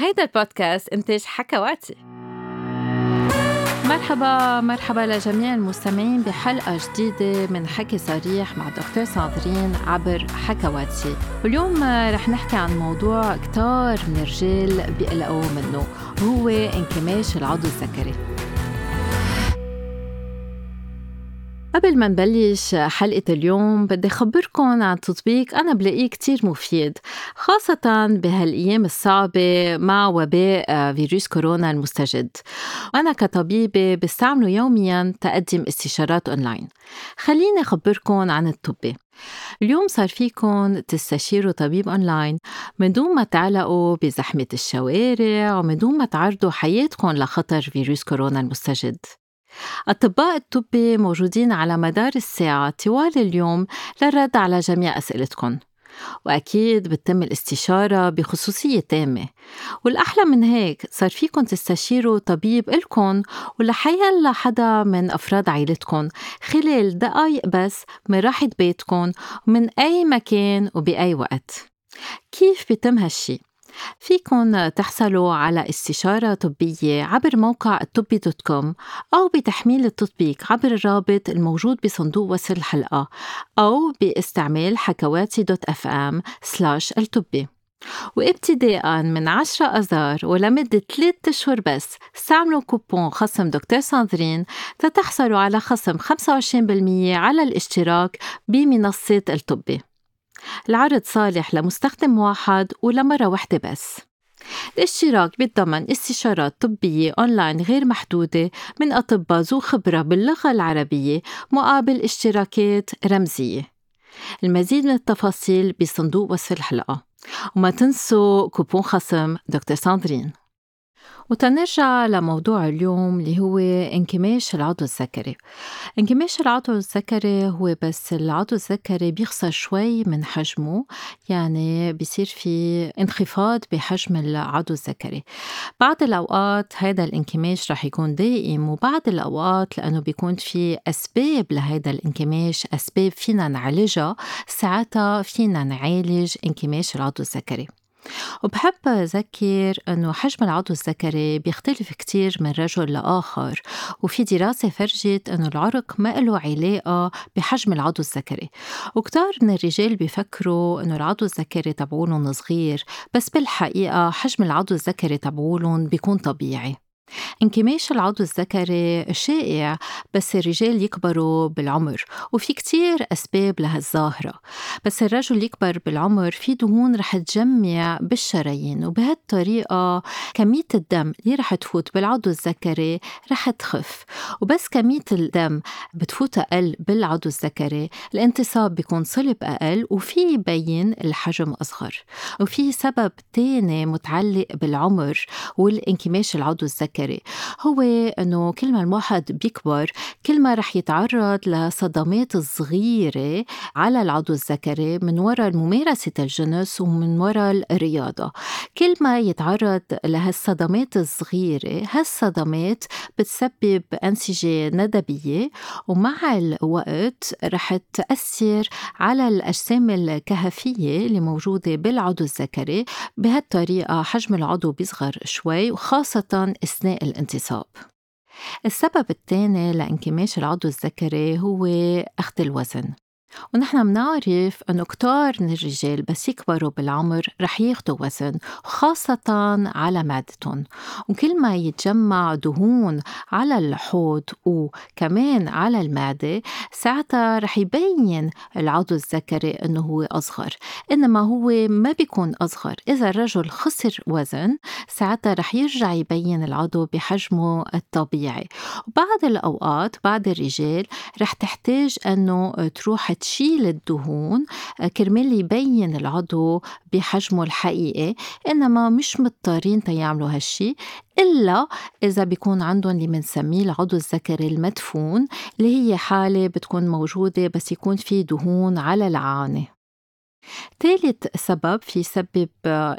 هيدا البودكاست إنتاج حكواتي. مرحبا مرحبا لجميع المستمعين بحلقة جديدة من حكي صريح مع دكتور صادرين عبر حكواتي. واليوم رح نحكي عن موضوع كتار من الرجال بيقلقوا منه وهو انكماش العضو الذكري. قبل ما نبلش حلقة اليوم بدي أخبركم عن تطبيق أنا بلاقيه كتير مفيد خاصة بهالأيام الصعبة مع وباء فيروس كورونا المستجد. وأنا كطبيبة بستعمله يوميا تقدم استشارات أونلاين. خليني أخبركم عن الطبي اليوم صار فيكم تستشيروا طبيب أونلاين من دون ما تعلقوا بزحمة الشوارع ومن دون ما تعرضوا حياتكم لخطر فيروس كورونا المستجد. أطباء الطبي موجودين على مدار الساعة طوال اليوم للرد على جميع أسئلتكم وأكيد بتتم الاستشارة بخصوصية تامة. والأحلى من هيك صار فيكم تستشيروا طبيب إلكن ولحيلا حدا من أفراد عائلتكم خلال دقايق بس من راحة بيتكم ومن أي مكان وبأي وقت. كيف بيتم هالشي؟ فيكن تحصلوا على استشارة طبية عبر موقع الطبي دوت كوم أو بتحميل التطبيق عبر الرابط الموجود بصندوق وصف الحلقة أو باستعمال حكواتي dot FM slash الطبي. وابتداء من 10 أذار ولمدة 3 أشهر بس استعملوا كوبون خصم دكتور ساندرين تتحصلوا على خصم 25% على الاشتراك بمنصة الطبي. العرض صالح لمستخدم واحد ولمرة واحدة بس. الاشتراك بيتضمن استشارات طبية أونلاين غير محدودة من أطباء ذو خبرة باللغة العربية مقابل اشتراكات رمزية. المزيد من التفاصيل بصندوق وصف الحلقة وما تنسوا كوبون خصم دكتور ساندرين. وتنرجع لموضوع اليوم اللي هو انكماش العضو الذكري انكماش العضو الذكري هو بس العضو الذكري بيخسر شوي من حجمه يعني بيصير في انخفاض بحجم العضو الذكري بعض الأوقات هذا الانكماش رح يكون دائم وبعض الأوقات لأنه بيكون في أسباب لهذا الانكماش أسباب فينا نعالجها ساعتها فينا نعالج انكماش العضو الذكري وبحب أذكر أنه حجم العضو الذكري بيختلف كتير من رجل لآخر وفي دراسة فرجت أنه العرق ما له علاقة بحجم العضو الذكري. وكتار من الرجال بيفكروا أنه العضو الذكري تبعولن صغير بس بالحقيقة حجم العضو الذكري تبعولن بيكون طبيعي. انكماش العضو الذكري شائع بس الرجال يكبروا بالعمر وفي كتير أسباب لهالظاهرة بس الرجل يكبر بالعمر في دهون رح تجمع بالشرايين وبهالطريقة كمية الدم اللي رح تفوت بالعضو الذكري رح تخف. وبس كمية الدم بتفوت أقل بالعضو الذكري الانتصاب بيكون صلب أقل وفي يبين الحجم أصغر. وفي سبب تاني متعلق بالعمر والانكماش العضو الذكري السكري هو إنه كل ما الواحد بيكبر كل ما رح يتعرض لصدمات صغيرة على العضو الذكري من وراء ممارسه الجنس ومن وراء الرياضة. كل ما يتعرض لهالصدمات الصغيرة هالصدمات بتسبب أنسجة ندبية ومع الوقت رح تأثر على الأجسام الكهفية اللي موجودة بالعضو الذكري بهالطريقة حجم العضو بيصغر شوي وخاصة أثناء الانتصاب. السبب الثاني لانكماش العضو الذكري هو أخذ الوزن. ونحن منعرف انه كتار من الرجال بس يكبروا بالعمر رح ياخدوا وزن خاصة على معدتهم وكل ما يتجمع دهون على الحوض وكمان على المعدة ساعتها رح يبين العضو الذكري إنه هو أصغر. إنما هو ما بيكون أصغر. إذا الرجل خسر وزن ساعتها رح يرجع يبين العضو بحجمه الطبيعي. وبعض الأوقات بعض الرجال رح تحتاج إنه تروح تشيل الدهون. آه، كرمال يبين العضو بحجمه الحقيقي إنما مش مضطرين تيعملوا هالشي إلا إذا بيكون عندهم اللي بنسميه العضو الذكري المدفون اللي هي حالة بتكون موجودة بس يكون في دهون على العانة. ثالث سبب في يسبب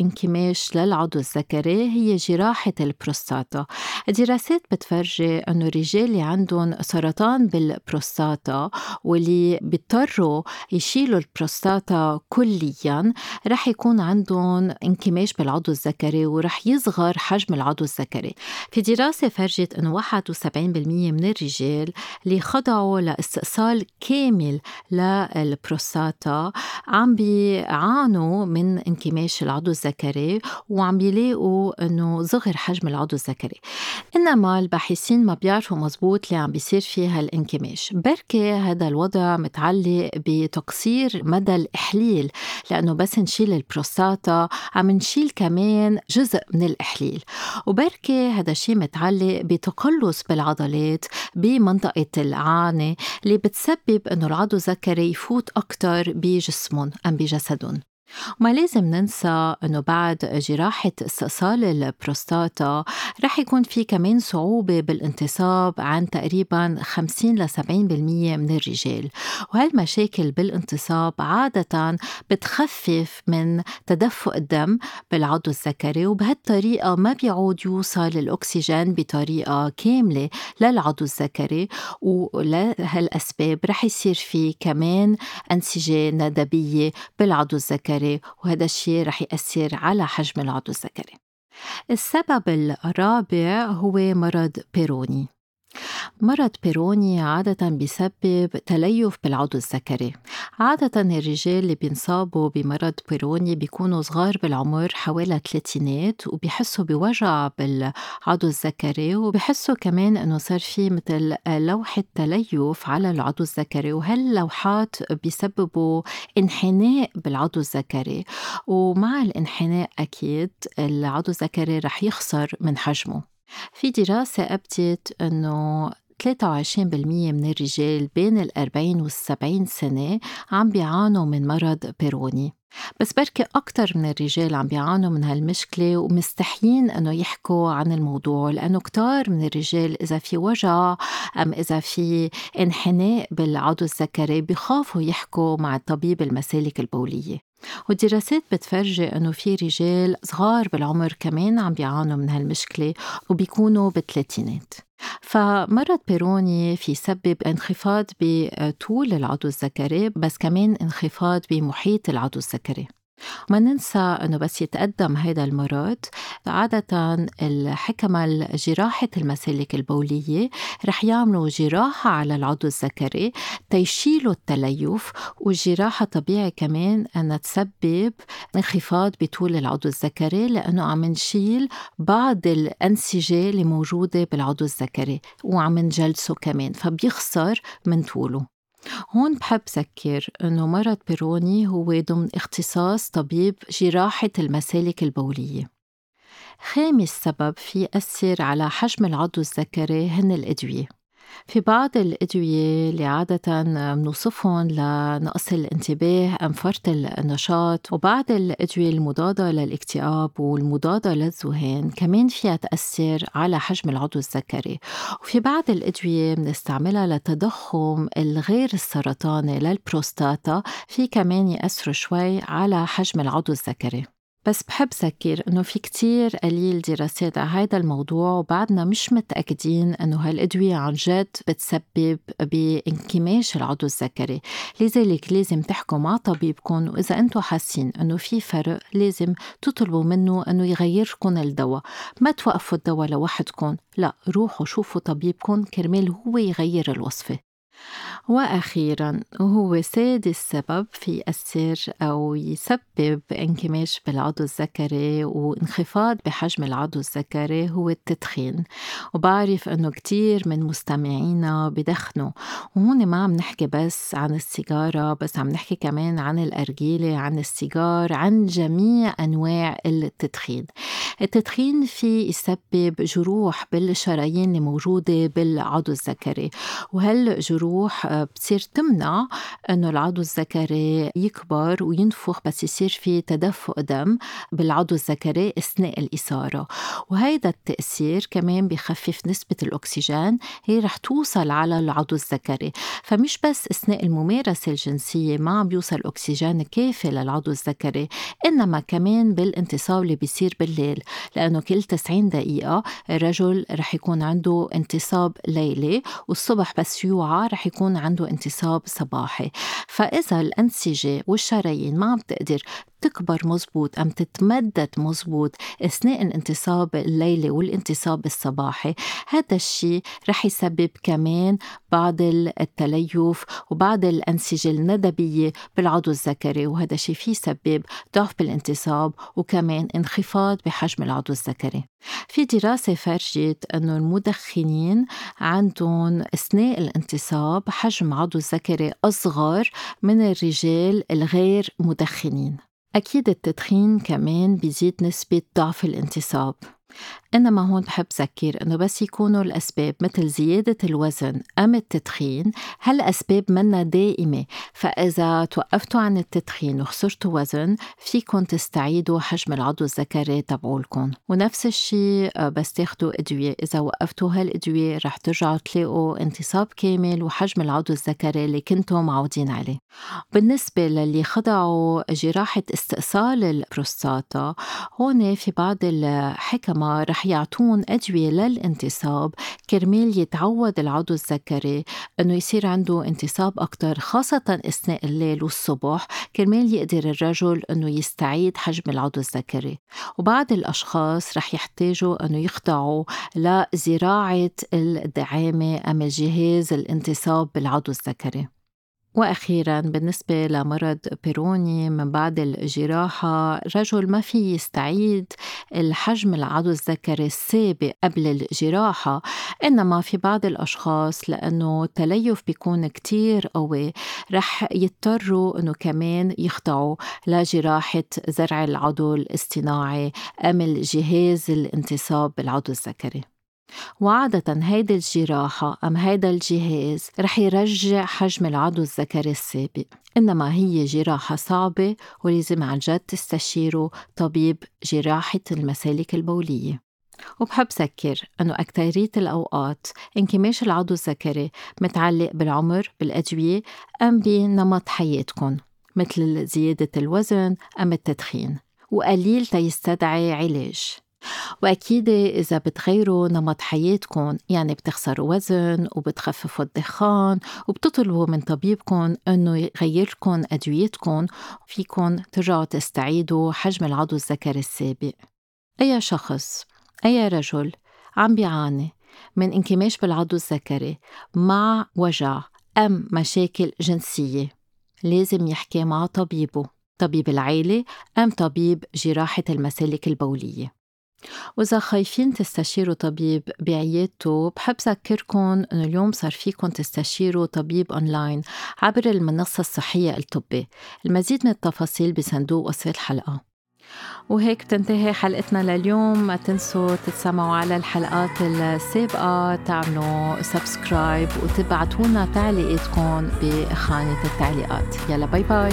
انكماش للعضو الذكري هي جراحة البروستاتا. الدراسات بتفرجي أنه الرجال اللي عندهم سرطان بالبروستاتا واللي بيضطروا يشيلوا البروستاتا كليا رح يكون عندهم انكماش بالعضو الذكري ورح يصغر حجم العضو الذكري. في دراسة فرجت أنه 71% من الرجال اللي خضعوا لإستئصال كامل للبروستاتا عم بيعانوا من انكماش العضو الذكري وعم بيلاقوا إنه صغر حجم العضو الذكري. إنما الباحثين ما بيعرفوا مزبوط اللي عم بيصير فيه هالانكماش بركي هذا الوضع متعلق بتقصير مدى الإحليل لأنه بس نشيل البروستاتا عم نشيل كمان جزء من الإحليل. وبركي هذا الشيء متعلق بتقلص بالعضلات بمنطقة العانه اللي بتسبب إنه العضو الذكري يفوت أكثر بجسمهم. ام بجسدهم وما لازم ننسى إنه بعد جراحة استئصال البروستاتا رح يكون في كمان صعوبة بالانتصاب عن تقريبا 50 ل 70% من الرجال. وهالمشاكل بالانتصاب عادة بتخفف من تدفق الدم بالعضو الذكري وبهالطريقة ما بيعود يوصل الأكسجين بطريقة كاملة للعضو الذكري ولهالأسباب رح يصير في كمان أنسجة ندبية بالعضو الذكري الذكري وهذا الشيء رح يأثر على حجم العضو الذكري السبب الرابع هو مرض بيروني. مرض بيروني عادة بيسبب تليف بالعضو الذكري عادة الرجال اللي بينصابوا بمرض بيروني بيكونوا صغار بالعمر حوالي الثلاثينات وبيحسوا بوجع بالعضو الذكري وبيحسوا كمان إنه صار في مثل لوحة تليف على العضو الذكري وهاللوحات بيسببوا انحناء بالعضو الذكري ومع الانحناء أكيد العضو الذكري رح يخسر من حجمه. في دراسة أبدت أنه 23% من الرجال بين الأربعين والسبعين سنة عم بيعانوا من مرض بيروني بس بركي أكتر من الرجال عم بيعانوا من هالمشكلة ومستحيين أنه يحكوا عن الموضوع لأنه كتار من الرجال إذا في وجع أم إذا في انحناء بالعضو الذكري بخافوا يحكوا مع الطبيب المسالك البولية. والدراسات بتفرجي إنه في رجال صغار بالعمر كمان عم بيعانوا من هالمشكلة وبيكونوا بالثلاثينات فمرض بيروني في سبب انخفاض بطول العضو الذكري بس كمان انخفاض بمحيط العضو الذكري. ما ننسى إنه بس يتقدم هذا المرض عادة الحكمة جراحة المسالك البولية رح يعملوا جراحة على العضو الذكري تيشيلوا التليف والجراحة طبيعي كمان أنها تسبب انخفاض بطول العضو الذكري لأنه عم نشيل بعض الأنسجة اللي موجودة بالعضو الذكري وعم نجلسه كمان فبيخسر من طوله. هون بحب ذكر إنه مرض بيروني هو ضمن اختصاص طبيب جراحة المسالك البولية. خامس سبب في يأثر على حجم العضو الذكري هن الأدوية. في بعض الأدوية اللي عادة بنوصفهم لنقص الانتباه أم فرط النشاط وبعض الأدوية المضادة للاكتئاب والمضادة للذهان كمان فيها تأثر على حجم العضو الذكري. وفي بعض الأدوية بنستعملها للتضخم الغير السرطاني للبروستاتا في كمان يأثروا شوي على حجم العضو الذكري. بس بحب ذكر إنه في كتير قليل دراسات على هذا الموضوع وبعدنا مش متأكدين إنه هالأدوية عن جد بتسبب بانكماش العضو الذكري. لذلك لازم تحكوا مع طبيبكم وإذا أنتم حاسين إنه في فرق لازم تطلبوا منه إنه يغيركم الدواء. ما توقفوا الدواء لوحدكم لا روحوا شوفوا طبيبكم كرمال هو يغير الوصفة. وأخيرا وهو سادس سبب في يأثر أو يسبب انكماش بالعضو الذكري وانخفاض بحجم العضو الذكري هو التدخين. وبعرف أنه كتير من مستمعينا بدخنوا. وهون ما عم نحكي بس عن السيجارة بس عم نحكي كمان عن الأرجيلة عن السيجار عن جميع أنواع التدخين. التدخين في يسبب جروح بالشرايين الموجودة بالعضو الذكري. وهالجروح بتروح آه، بتصير تمنع إنه العضو الذكري يكبر وينفخ بس يصير في تدفق دم بالعضو الذكري أثناء الإثارة. وهيدا التأثير كمان بخفف نسبة الأكسجين هي رح توصل على العضو الذكري. فمش بس أثناء الممارسة الجنسية ما عم بيوصل أكسجين كافي للعضو الذكري إنما كمان بالانتصاب اللي بيصير بالليل. لأنه كل 90 دقيقة الرجل رح يكون عنده انتصاب ليلي والصبح بس يوعى رح يكون عنده انتصاب صباحي. فإذا الأنسجة والشرايين ما عم تقدر تكبر مزبوط أم تتمدد مزبوط أثناء الانتصاب الليلي والانتصاب الصباحي. هذا الشيء رح يسبب كمان بعض التليف وبعض الأنسجة الندبية بالعضو الذكري وهذا الشيء فيه يسبب ضعف بالانتصاب وكمان انخفاض بحجم العضو الذكري. في دراسة فرجت أنه المدخنين عندهم أثناء الانتصاب حجم عضو الذكري أصغر من الرجال الغير مدخنين. أكيد التدخين كمان بيزيد نسبة ضعف الانتصاب. إنما هون بحب ذكر إنه بس يكونوا الأسباب مثل زيادة الوزن أم التدخين هالأسباب منا دائمة. فإذا توقفتوا عن التدخين وخسرتوا وزن فيكن تستعيدوا حجم العضو الذكري تبعولكم ونفس الشيء آه، بس تاخدوا أدوية. إذا وقفتوا هالأدوية رح ترجعوا تلاقوا انتصاب كامل وحجم العضو الذكري اللي كنتوا معودين عليه. بالنسبة للي خضعوا جراحة استئصال البروستاتا هون في بعض رح يعطون أدوية للانتصاب. كرمال يتعود العضو الذكري إنه يصير عنده انتصاب أكتر خاصة أثناء الليل والصبح. كرمال يقدر الرجل إنه يستعيد حجم العضو الذكري وبعض الأشخاص رح يحتاجوا إنه يخضعوا لزراعة الدعامة أم الجهاز الانتصاب بالعضو الذكري وأخيرا بالنسبة لمرض بيروني من بعد الجراحة رجل ما في يستعيد الحجم العضو الذكري السابق قبل الجراحة إنما في بعض الأشخاص لأنه التليف بيكون كتير قوي. رح يضطروا إنه كمان يخضعوا لجراحة زرع العضو الاصطناعي أم الجهاز الانتصاب بالعضو الذكري. وعادة هيدي الجراحة أم هيدا الجهاز رح يرجع حجم العضو الذكري السابق. إنما هي جراحة صعبة ولازم عن جد تستشيروا طبيب جراحة المسالك البولية. وبحب ذكر أنه أكترية الأوقات انكماش العضو الذكري متعلق بالعمر بالأدوية أم بنمط حياتكم مثل زيادة الوزن أم التدخين. وقليل تيستدعي علاج. وأكيد إذا بتغيروا نمط حياتكم يعني بتخسروا وزن وبتخففوا الدخان وبتطلبوا من طبيبكم إنه يغير لكم أدويتكم فيكم ترجعوا تستعيدوا حجم العضو الذكري السابق. أي شخص أي رجل عم بيعاني من انكماش بالعضو الذكري مع وجع أم مشاكل جنسية لازم يحكي مع طبيبه طبيب العيلة أم طبيب جراحة المسالك البولية. وإذا خايفين تستشيروا طبيب بعيادته بحب ذكركم إنه اليوم صار فيكم تستشيروا طبيب أونلاين عبر المنصة الصحية الطبي المزيد من التفاصيل بصندوق وصف الحلقة. وهيك بتنتهي حلقتنا لليوم. ما تنسوا تتسمعوا على الحلقات السابقة تعملوا subscribe وتبعتونا تعليقاتكم بخانة التعليقات. يلا bye bye